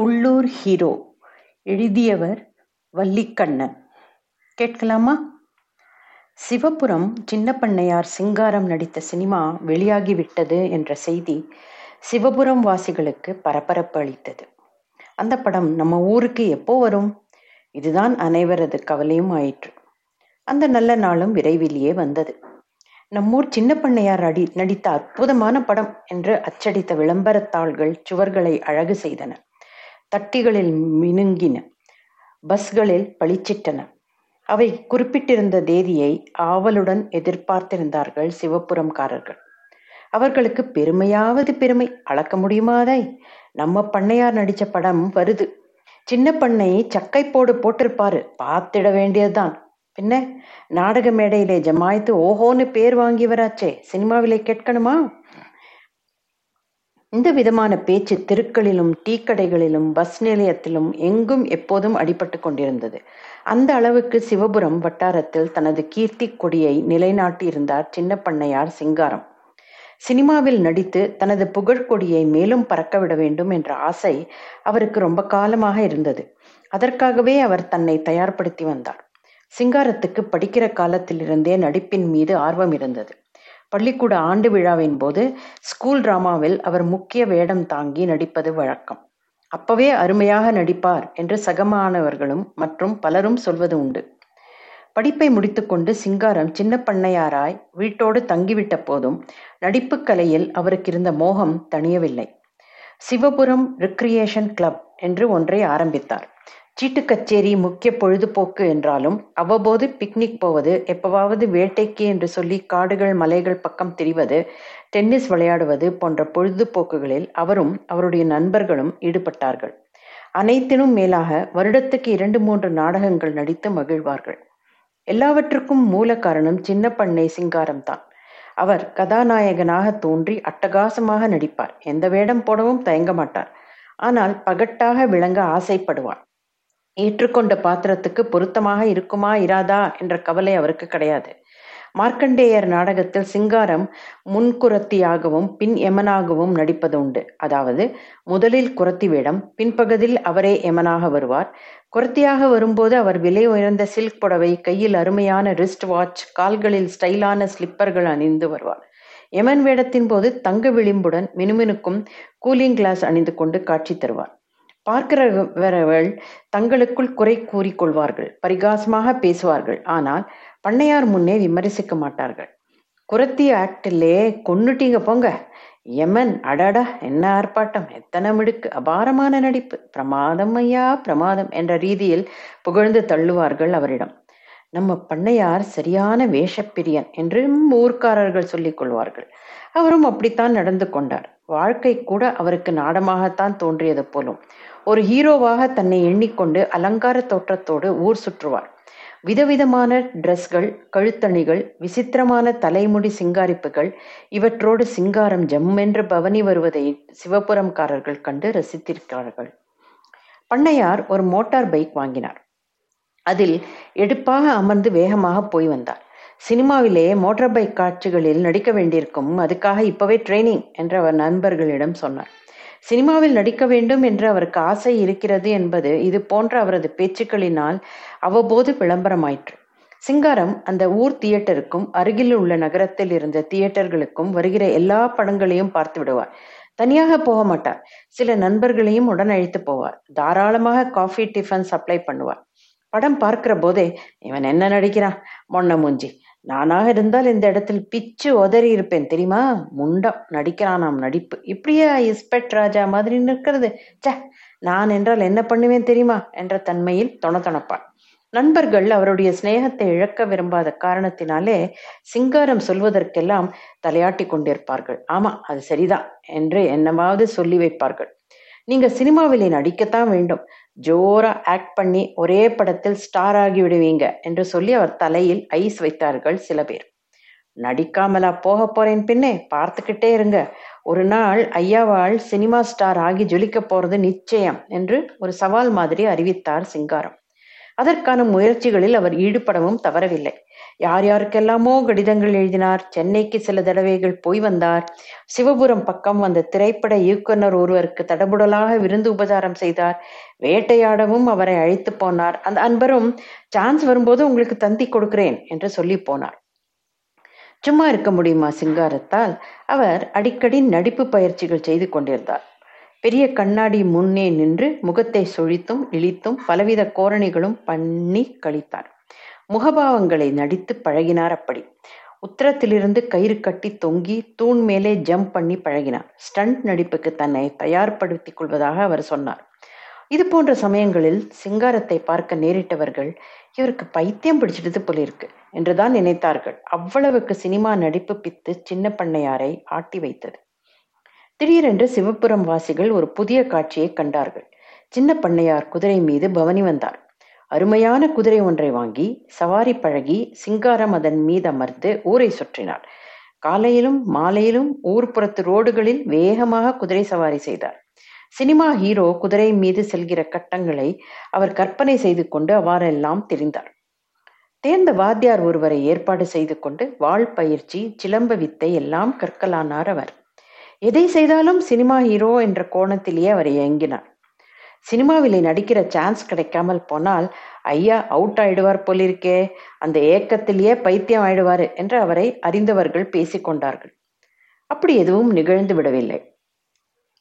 உள்ளூர் ஹீரோ. எழுதியவர் வல்லிக்கண்ணன். கேட்கலாமா? சிவபுரம் சின்னப்பண்ணையார் சிங்காரம் நடித்த சினிமா வெளியாகிவிட்டது என்ற செய்தி சிவபுரம் வாசிகளுக்கு பரபரப்பு அளித்தது. அந்த படம் நம்ம ஊருக்கு எப்போ வரும்? இதுதான் அனைவரது கவலையும் ஆயிற்று. அந்த நல்ல நாளும் விரைவிலேயே வந்தது. நம்மூர் சின்னப்பண்ணையார் அடி நடித்த அற்புதமான படம் என்று அச்சடித்த விளம்பரத்தாள்கள் சுவர்களை அழகு செய்தன. தட்டிகளில் மினுங்கின. பஸ்களில் பளிச்சிட்டன. அவை குறிப்பிட்டிருந்த தேதியை ஆவலுடன் எதிர்பார்த்திருந்தார்கள் சிவப்புரம்காரர்கள் அவர்களுக்கு பெருமையாவது பெருமை. அளக்க முடியுமாதாய் நம்ம பண்ணையார் நடிச்ச படம் வருது. சின்ன பண்ணை சக்கை போடு போட்டிருப்பாரு. பார்த்திட வேண்டியதுதான். பின்ன நாடக மேடையிலே ஜமாய்த்து ஓஹோன்னு பேர் வாங்கியவராச்சே சினிமாவிலே கேட்கணுமா? இந்த விதமான பேச்சு தெருக்களிலும் டீக்கடைகளிலும் பஸ் நிலையத்திலும் எங்கும் எப்போதும் அடிபட்டு கொண்டிருந்தது. அந்த அளவுக்கு சிவபுரம் வட்டாரத்தில் தனது கீர்த்தி கொடியை நிலைநாட்டியிருந்தார் சின்ன பண்ணையார் சிங்காரம். சினிமாவில் நடித்து தனது புகழ்கொடியை மேலும் பறக்கவிட வேண்டும் என்ற ஆசை அவருக்கு ரொம்ப காலமாக இருந்தது. அதற்காகவே அவர் தன்னை தயார்படுத்தி வந்தார். சிங்காரத்துக்கு படிக்கிற காலத்திலிருந்தே நடிப்பின் மீது ஆர்வம் இருந்தது. பள்ளிக்கூட ஆண்டு விழாவின் போது ஸ்கூல் டிராமாவில் அவர் முக்கிய வேடம் தாங்கி நடிப்பது வழக்கம். அப்பவே அருமையாக நடிப்பார் என்று சகமானவர்களும் மற்றும் பலரும் சொல்வது உண்டு. படிப்பை முடித்துக்கொண்டு சிங்காரம் சின்ன பண்ணையாராய் வீட்டோடு தங்கிவிட்ட போதும் நடிப்பு கலையில் அவருக்கு இருந்த மோகம் தணியவில்லை. சிவபுரம் ரிக்ரியேஷன் கிளப் என்று ஒன்றை ஆரம்பித்தார். சீட்டு கச்சேரி முக்கிய பொழுதுபோக்கு என்றாலும் அவ்வப்போது பிக்னிக் போவது எப்பவாவது வேட்டைக்கு என்று சொல்லி காடுகள் மலைகள் பக்கம் திரிவது டென்னிஸ் விளையாடுவது போன்ற பொழுதுபோக்குகளில் அவரும் அவருடைய நண்பர்களும் ஈடுபட்டார்கள். அனைத்தினும் மேலாக வருடத்துக்கு இரண்டு மூன்று நாடகங்கள் நடித்து மகிழ்வார்கள். எல்லாவற்றுக்கும் மூல காரணம் சின்ன பண்ணை சிங்காரம் தான். அவர் கதாநாயகனாக தோன்றி அட்டகாசமாக நடிப்பார். எந்த வேடம் போடவும் தயங்க மாட்டார். ஆனால் பகட்டாக விளங்க ஆசைப்படுவார். ஏற்றுக்கொண்ட பாத்திரத்துக்கு பொருத்தமாக இருக்குமா இராதா என்ற கவலை அவருக்கு கிடையாது. மார்க்கண்டேயர் நாடகத்தில் சிங்காரம் முன்குரத்தியாகவும் பின் எமனாகவும் நடிப்பது உண்டு. அதாவது முதலில் குரத்தி வேடம் பின்பகுதியில் அவரே எமனாக வருவார். குரத்தியாக வரும்போது அவர் விலை உயர்ந்த சில்க் புடவை கையில் அருமையான ரிஸ்ட் வாட்ச் கால்களில் ஸ்டைலான ஸ்லிப்பர்கள் அணிந்து வருவார். எமன் வேடத்தின் போது தங்க விளிம்புடன் மினுமினுக்கும் கூலிங் கிளாஸ் அணிந்து கொண்டு காட்சி தருவார். பார்க்கிறவர்கள் தங்களுக்குள் குறை கூறிக்கொள்வார்கள் பரிகாசமாக பேசுவார்கள். ஆனால் பண்ணையார் முன்னே விமர்சிக்க மாட்டார்கள். குரத்தி ஆக்டிலே கொன்னுட்டீங்க போங்க. எமன் அடடா என்ன ஆர்ப்பாட்டம்? எத்தனை மிடுக்கு? அபாரமான நடிப்பு. பிரமாதம் ஐயா பிரமாதம் என்ற ரீதியில் புகழ்ந்து தள்ளுவார்கள் அவரிடம். நம்ம பண்ணையார் சரியான வேஷப்பிரியன் என்று ஊர்க்காரர்கள் சொல்லிக் கொள்வார்கள். அவரும் அப்படித்தான் நடந்து கொண்டார். வாழ்க்கை கூட அவருக்கு நாடமாகத்தான் தோன்றியது போலும். ஒரு ஹீரோவாக தன்னை எண்ணிக்கொண்டு அலங்கார தோற்றத்தோடு ஊர் சுற்றுவார். விதவிதமான ட்ரெஸ்கள் கழுத்தணிகள் விசித்திரமான தலைமுடி சிங்காரிப்புகள் இவற்றோடு சிங்காரம் ஜம்மென்று பவனி வருவதை சிவபுரம்காரர்கள் கண்டு ரசித்திருக்கிறார்கள். பண்ணையார் ஒரு மோட்டார் பைக் வாங்கினார். அதில் எடுப்பாக அமர்ந்து வேகமாக போய் வந்தார். சினிமாவிலேயே மோட்டார் பைக் காட்சிகளில் நடிக்க வேண்டியிருக்கும் அதுக்காக இப்பவே ட்ரைனிங் என்று அவர் நண்பர்களிடம் சொன்னார். சினிமாவில் நடிக்க வேண்டும் என்று அவருக்கு ஆசை இருக்கிறது என்பது இது போன்ற அவரது பேச்சுக்களினால் அவ்வப்போது விளம்பரமாயிற்று. சிங்காரம் அந்த ஊர் தியேட்டருக்கும் அருகில் உள்ள நகரத்தில் இருந்த தியேட்டர்களுக்கும் வருகிற எல்லா படங்களையும் பார்த்து விடுவார். தனியாக போக மாட்டார். சில நண்பர்களையும் உடன் அழைத்து போவார். தாராளமாக காஃபி டிஃபன் சப்ளை பண்ணுவார். படம் பார்க்கிற போதே இவன் என்ன நடிக்கிறான்? மொன்ன மூஞ்சி. நானாக இருந்தால் இந்த இடத்தில் பிச்சு உதறி இருப்பேன். தெரியுமா? முண்டம் நடிக்கிறானாம் நடிப்பு. இப்படியா இஸ்பெட் ராஜா மாதிரி நிற்கிறது. ச நான் என்றால் என்ன பண்ணுவேன் தெரியுமா? என்ற தன்மையில் தொணத்தொணப்பான் நண்பர்கள் அவருடைய சிநேகத்தை இழக்க விரும்பாத காரணத்தினாலே சிங்காரம் சொல்வதற்கெல்லாம் தலையாட்டி கொண்டிருப்பார்கள். ஆமா அது சரிதான் என்று என்னமாவது சொல்லி வைப்பார்கள். நீங்க சினிமாவிலே நடிக்கத்தான் வேண்டும். ஜோரா ஆக்ட் பண்ணி ஒரே படத்தில் ஸ்டார் ஆகி விடுவீங்க என்று சொல்லி அவர் தலையில் ஐஸ் வைத்தார்கள் சில பேர். நடிக்காமலா போக போறேன் பின்னே பார்த்துக்கிட்டே இருங்க. ஒரு நாள் ஐயாவாள் சினிமா ஸ்டார் ஆகி ஜொலிக்க போறது நிச்சயம் என்று ஒரு சவால் மாதிரி அறிவித்தார் சிங்காரம். அதற்கான முயற்சிகளில் அவர் ஈடுபடவும் தவறவில்லை. யார் யாருக்கெல்லாமோ கடிதங்கள் எழுதினார். சென்னைக்கு சில தடவைகள் போய் வந்தார். சிவபுரம் பக்கம் வந்த திரைப்பட இயக்குனர் ஒருவருக்கு தடபுடலாக விருந்து உபசாரம் செய்தார். வேட்டையாடவும் அவரை அழைத்து போனார். அந்த அன்பரும் சான்ஸ் வரும்போது உங்களுக்கு தந்தி கொடுக்கிறேன் என்று சொல்லி போனார். சும்மா இருக்க முடியுமா சிங்காரத்தால்? அவர் அடிக்கடி நடிப்பு பயிற்சிகள் செய்து கொண்டிருந்தார். பெரிய கண்ணாடி முன்னே நின்று முகத்தை சொழித்தும் இழித்தும் பலவித கோரணிகளும் பண்ணி கழித்தார். முகபாவங்களை நடித்து பழகினார் அப்படி. உத்தரத்திலிருந்து கயிறு கட்டி தொங்கி தூண் மேலே ஜம்ப் பண்ணி பழகினார். ஸ்டண்ட் நடிப்புக்கு தன்னை தயார்படுத்திக் கொள்வதாக அவர் சொன்னார். இது போன்ற சமயங்களில் சிங்காரத்தை பார்க்க நேரிட்டவர்கள் இவருக்கு பைத்தியம் பிடிச்சிடுது போலிருக்கு என்றுதான் நினைத்தார்கள். அவ்வளவுக்கு சினிமா நடிப்பு பித்து சின்ன பண்ணையாரை ஆட்டி வைத்தது. திடீரென்று சிவபுரம் வாசிகள் ஒரு புதிய காட்சியை கண்டார்கள். சின்ன பண்ணையார் குதிரை மீது பவனி வந்தார். அருமையான குதிரை ஒன்றை வாங்கி சவாரி பழகி சிங்காரம் அதன் மீது அமர்ந்து ஊரை சுற்றினார் காலையிலும் மாலையிலும் ஊர்ப்புறத்து ரோடுகளில் வேகமாக குதிரை சவாரி செய்தார் சினிமா ஹீரோ குதிரை மீது செல்கிற கட்டங்களை அவர் கற்பனை செய்து கொண்டு அவ்வாறெல்லாம் தெரிந்தார். தேர்ந்த வாத்தியார் ஒருவரை ஏற்பாடு செய்து கொண்டு வாழ் பயிற்சி சிலம்ப வித்தை எல்லாம் கற்கலானார் அவர். எதை செய்தாலும் சினிமா ஹீரோ என்ற கோணத்திலேயே அவர் இயங்கினார். சினிமாவில் நடிக்கிற சான்ஸ் கிடைக்காமல் போனால் ஐயா அவுட் ஆயிடுவார் போலிருக்கே. அந்த ஏக்கத்திலேயே பைத்தியம் ஆயிடுவார் என்று அவரை அறிந்தவர்கள் பேசிக்கொண்டார்கள் அப்படி எதுவும் நிகழ்ந்து விடவில்லை.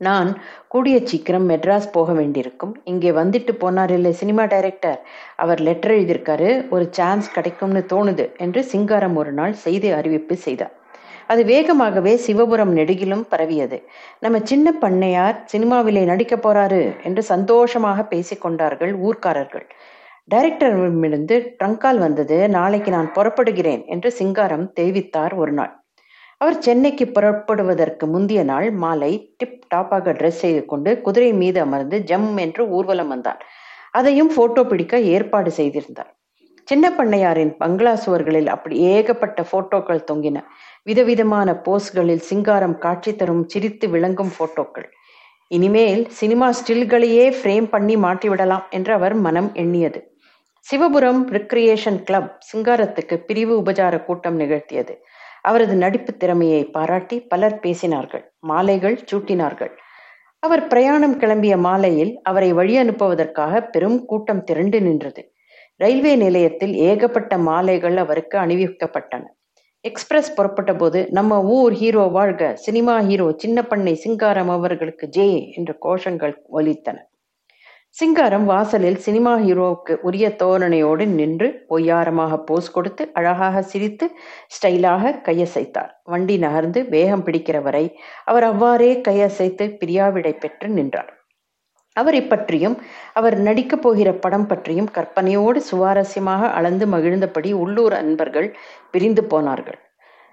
நான் கூடிய சீக்கிரம் மெட்ராஸ் போக வேண்டியிருக்கும். இங்கே வந்துட்டு போனார் இல்லை சினிமா டைரக்டர் அவர் லெட்டர் எழுதியிருக்காரு ஒரு சான்ஸ் கிடைக்கும்னு தோணுது என்று சிங்காரம் ஒரு நாள் செய்தி அறிவிப்பு செய்தார். அது வேகமாகவே சிவபுரம் நெடுகிலும் பரவியது. நம்ம சின்ன பண்ணையார் சினிமாவிலே நடிக்க போறாரு என்று சந்தோஷமாக பேசிக்கொண்டார்கள் ஊர்க்காரர்கள். டைரக்டரிடமிருந்து ட்ரங்கால் வந்தது நாளைக்கு நான் புறப்படுகிறேன் என்று சிங்காரம் தெரிவித்தார் ஒரு நாள் அவர் சென்னைக்கு புறப்படுவதற்கு முந்தைய நாள் மாலை டிப் டாப்பாக ட்ரெஸ் செய்து கொண்டு குதிரை மீது அமர்ந்து ஜம் என்று ஊர்வலம் வந்தார். அதையும் போட்டோ பிடிக்க ஏற்பாடு செய்திருந்தார். சின்ன பண்ணையாரின் பங்களா சுவர்களில் அப்படி ஏகப்பட்ட போட்டோக்கள் தொங்கின. விதவிதமான போஸ்களில் சிங்காரம் காட்சி தரும் சிரித்து விளங்கும் போட்டோக்கள். இனிமேல் சினிமா ஸ்டில்களையே ஃப்ரேம் பண்ணி மாட்டிவிடலாம் என்று அவர் மனம் எண்ணியது. சிவபுரம் ரிக்ரியேஷன் கிளப் சிங்காரத்துக்கு பிரிவு உபச்சார கூட்டம் நிகழ்த்தியது. அவரது நடிப்பு திறமையை பாராட்டி பலர் பேசினார்கள் மாலைகள் சூட்டினார்கள். அவர் பிரயாணம் கிளம்பிய மாலையில் அவரை வழி அனுப்புவதற்காக பெரும் கூட்டம் திரண்டு நின்றது. ரயில்வே நிலையத்தில் ஏகப்பட்ட மாலைகள் அவருக்கு அணிவிக்கப்பட்டன. எக்ஸ்பிரஸ் புறப்பட்ட போது நம்ம ஊர் ஹீரோ வாழ்க சினிமா ஹீரோ சின்ன பண்ணை சிங்காரம் அவர்களுக்கு ஜே என்ற கோஷங்கள் ஒலித்தன. சிங்காரம் வாசலில் சினிமா ஹீரோவுக்கு உரிய தோரணையோடு நின்று ஒய்யாரமாக போஸ் கொடுத்து அழகாக சிரித்து ஸ்டைலாக கையசைத்தார். வண்டி நகர்ந்து வேகம் பிடிக்கிற வரை அவர் அவ்வாறே கையசைத்து பிரியாவிடை பெற்று நின்றார். அவரை பற்றியும் அவர் நடிக்கப் போகிற படம் பற்றியும் கற்பனையோடு சுவாரஸ்யமாக அளந்து மகிழ்ந்தபடி உள்ளூர் அன்பர்கள் பிரிந்து போனார்கள்.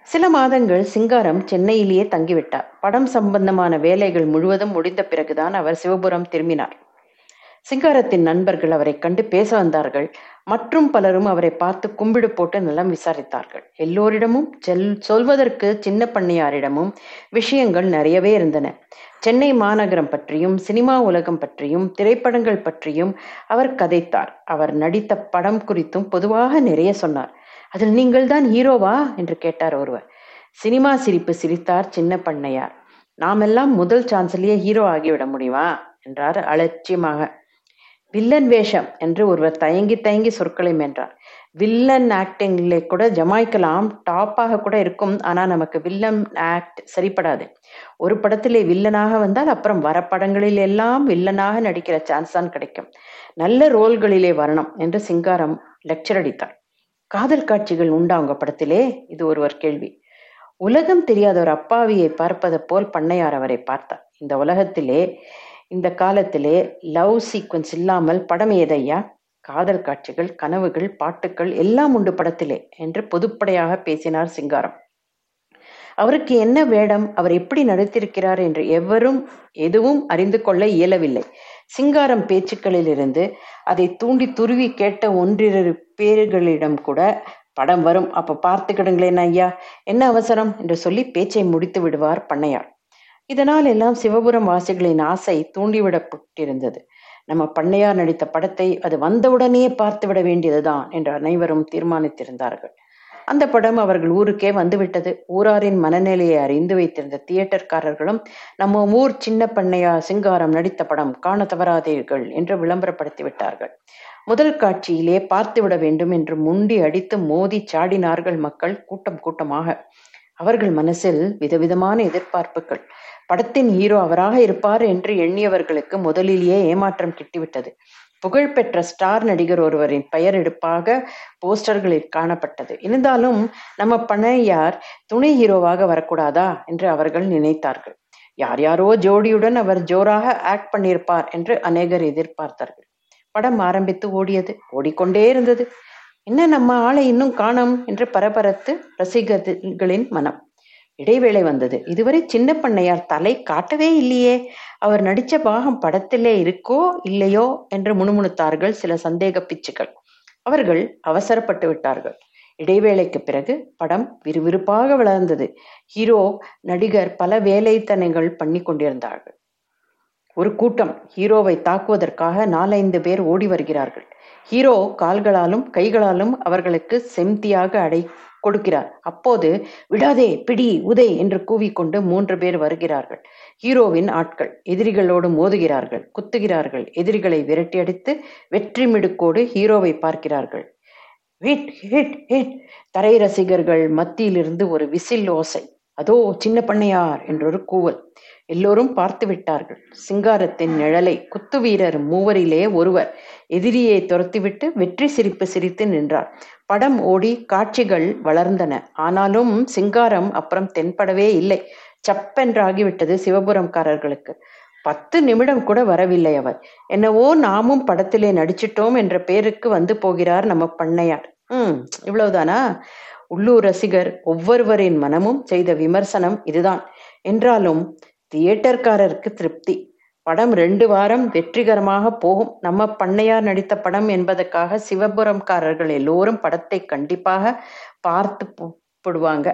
சில மாதங்கள் சிங்காரம் சென்னையிலேயே தங்கிவிட்டார். படம் சம்பந்தமான வேலைகள் முழுவதும் முடிந்த பிறகுதான் அவர் சிவபுரம் திரும்பினார். சிங்காரத்தின் நண்பர்கள் அவரை கண்டு பேச வந்தார்கள். மற்றும் பலரும் அவரை பார்த்து கும்பிடு போட்டு நலம் விசாரித்தார்கள். எல்லோரிடமும் செல் சொல்வதற்கு சின்ன பண்ணையாரிடமும் விஷயங்கள் நிறையவே இருந்தன. சென்னை மாநகரம் பற்றியும் சினிமா உலகம் பற்றியும் திரைப்படங்கள் பற்றியும் அவர் கதைத்தார். அவர் நடித்த படம் குறித்தும் பொதுவாக நிறைய சொன்னார். அதில் நீங்கள் தான் ஹீரோவா? என்று கேட்டார் ஒருவர். சினிமா சிரிப்பு சிரித்தார் சின்ன பண்ணையார். நாமெல்லாம் முதல் சான்ஸ்லேயே ஹீரோ ஆகிவிட முடியுமா? என்றார் அலட்சியமாக. வில்லன் வேஷம் என்று ஒருவர் தயங்கி தயங்கி சொற்களை மென்றார். வில்லன் ஆக்டிங்ல கூட ஜமாய்க்கலாம் டாப்பாக கூட இருக்கும் ஆனா நமக்கு வில்லன் ஆக்ட் சரிப்படாது. ஒரு படத்திலே வில்லனாக வந்தால் அப்புறம் வர படங்களில் எல்லாம் வில்லனாக நடிக்கிற சான்ஸ் தான் கிடைக்கும். நல்ல ரோல்களிலே வரணும் என்று சிங்காரம் லெக்சர் அடித்தார். காதல் காட்சிகள் உண்டா உங்க படத்திலே? இது ஒருவர் கேள்வி. உலகம் தெரியாத ஒரு அப்பாவியை பார்ப்பதை போல் பண்ணையார் அவரை பார்த்தார். இந்த உலகத்திலே இந்த காலத்திலே லவ் சீக்வன்ஸ் இல்லாமல் படம் ஏதையா காதல் காட்சிகள் கனவுகள் பாட்டுக்கள் எல்லாம் உண்டு படத்திலே என்று பொதுப்படையாக பேசினார் சிங்காரம். அவருக்கு என்ன வேடம்? அவர் எப்படி நடித்திருக்கிறார் என்று எவரும் எதுவும் அறிந்து கொள்ள இயலவில்லை. சிங்காரம் பேச்சுக்களிலிருந்து அதை தூண்டி துருவி கேட்ட ஒன்றிரு பேர்களிடம் கூட படம் வரும். அப்ப பார்த்துக்கிடுங்களேன் ஐயா என்ன அவசரம்? என்று சொல்லி பேச்சை முடித்து விடுவார் பண்ணையார். இதனால் எல்லாம் சிவபுரம் வாசிகளின் ஆசை தூண்டிவிடப்பட்டிருந்தது. நம்ம பண்ணையார் நடித்த படத்தை அது வந்தவுடனே பார்த்து விட வேண்டியதுதான் என்று அனைவரும் தீர்மானித்திருந்தார்கள். அந்த படம் அவர்கள் ஊருக்கே வந்துவிட்டது. ஊராரின் மனநிலையை அறிந்து வைத்திருந்த தியேட்டர்காரர்களும் நம்ம ஊர் சின்ன பண்ணையா சிங்காரம் நடித்த படம் காண தவறாதீர்கள் என்று விளம்பரப்படுத்தி விட்டார்கள். முதல் காட்சியிலே பார்த்துவிட வேண்டும் என்று முண்டி அடித்து மோதி சாடினார்கள் மக்கள் கூட்டம் கூட்டமாக. அவர்கள் மனசில் விதவிதமான எதிர்பார்ப்புகள். படத்தின் ஹீரோ அவராக இருப்பார் என்று எண்ணியவர்களுக்கு முதலிலேயே ஏமாற்றம் கிட்டிவிட்டது. புகழ்பெற்ற ஸ்டார் நடிகர் ஒருவரின் பெயர் எடுப்பாக போஸ்டர்களில் காணப்பட்டது. இருந்தாலும் நம்ம பணையார் துணை ஹீரோவாக வரக்கூடாதா என்று அவர்கள் நினைத்தார்கள். யார் யாரோ ஜோடியுடன் அவர் ஜோராக ஆக்ட் பண்ணியிருப்பார் என்று அநேகர் எதிர்பார்த்தார்கள். படம் ஆரம்பித்து ஓடியது ஓடிக்கொண்டே இருந்தது. என்ன நம்ம ஆளை இன்னும் காணோம் என்று பரபரத்து ரசிகர்களின் மனம். இடைவேளை வந்தது. இதுவரை சின்ன பண்ணையார் தலை காட்டவே இல்லையே. அவர் நடித்த பாகம் படத்திலே இருக்கோ இல்லையோ என்று முணுமுணுத்தார்கள் சில சந்தேக பிச்சுக்கள். அவர்கள் அவசரப்பட்டு விட்டார்கள். இடைவேளைக்கு பிறகு படம் விறுவிறுப்பாக வளர்ந்தது. ஹீரோ நடிகர் பல வேலைத்தனைகள் பண்ணி கொண்டிருந்தார்கள். ஒரு கூட்டம் ஹீரோவை தாக்குவதற்காக நாலைந்து பேர் ஓடி வருகிறார்கள். ஹீரோ கால்களாலும் கைகளாலும் அவர்களுக்கு செம்தியாக அடை கொடுக்கிறார். அப்போது விடாதே பிடி உதை என்று கூவிக்கொண்டு மூன்று பேர் வருகிறார்கள். ஹீரோவின் ஆட்கள் எதிரிகளோடு மோதுகிறார்கள். குத்துகிறார்கள். எதிரிகளை விரட்டியடித்து வெற்றி மிடுக்கோடு ஹீரோவை பார்க்கிறார்கள். Hit hit hit! தரை ரசிகர்கள் மத்தியிலிருந்து ஒரு விசில் ஓசை. அதோ சின்ன பண்ணையார் என்றொரு கூவல். எல்லோரும் பார்த்து விட்டார்கள். சிங்காரத்தின் நிழலை குத்து வீரர் மூவரிலே ஒருவர் எதிரியை துரத்திவிட்டு வெற்றி சிரிப்பு சிரித்து நின்றார். படம் ஓடி காட்சிகள் வளர்ந்தன. ஆனாலும் சிங்காரம் அப்புறம் தென்படவே இல்லை. சப்பென்றாகிவிட்டது சிவபுரம்காரர்களுக்கு. பத்து நிமிடம் கூட வரவில்லை அவர். என்னவோ நாமும் படத்திலே நடிச்சிட்டோம் என்ற பேருக்கு வந்து போகிறார் நம்ம பண்ணையார். ம் இவ்வளவுதானா? உள்ளூர் ரசிகர் ஒவ்வொருவரின் மனமும் செய்த விமர்சனம் இதுதான். என்றாலும் தியேட்டர்காரருக்கு திருப்தி. படம் ரெண்டு வாரம் வெற்றிகரமாக போகும். நம்ம பண்ணையார் நடித்த படம் என்பதற்காக சிவபுரம்காரர்கள் எல்லோரும் படத்தை கண்டிப்பாக பார்த்து போடுவாங்க.